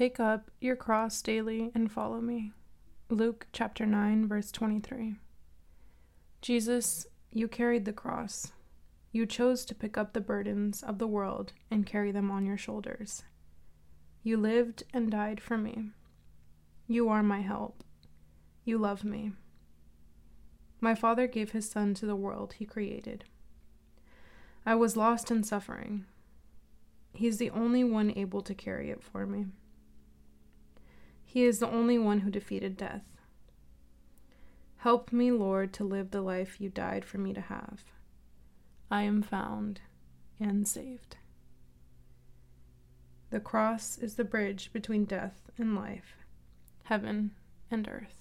Take up your cross daily and follow me. Luke chapter 9, verse 23. Jesus, you carried the cross. You chose to pick up the burdens of the world and carry them on your shoulders. You lived and died for me. You are my help. You love me. My Father gave his Son to the world he created. I was lost in suffering. He is the only one able to carry it for me. He is the only one who defeated death. Help me, Lord, to live the life you died for me to have. I am found and saved. The cross is the bridge between death and life, heaven and earth.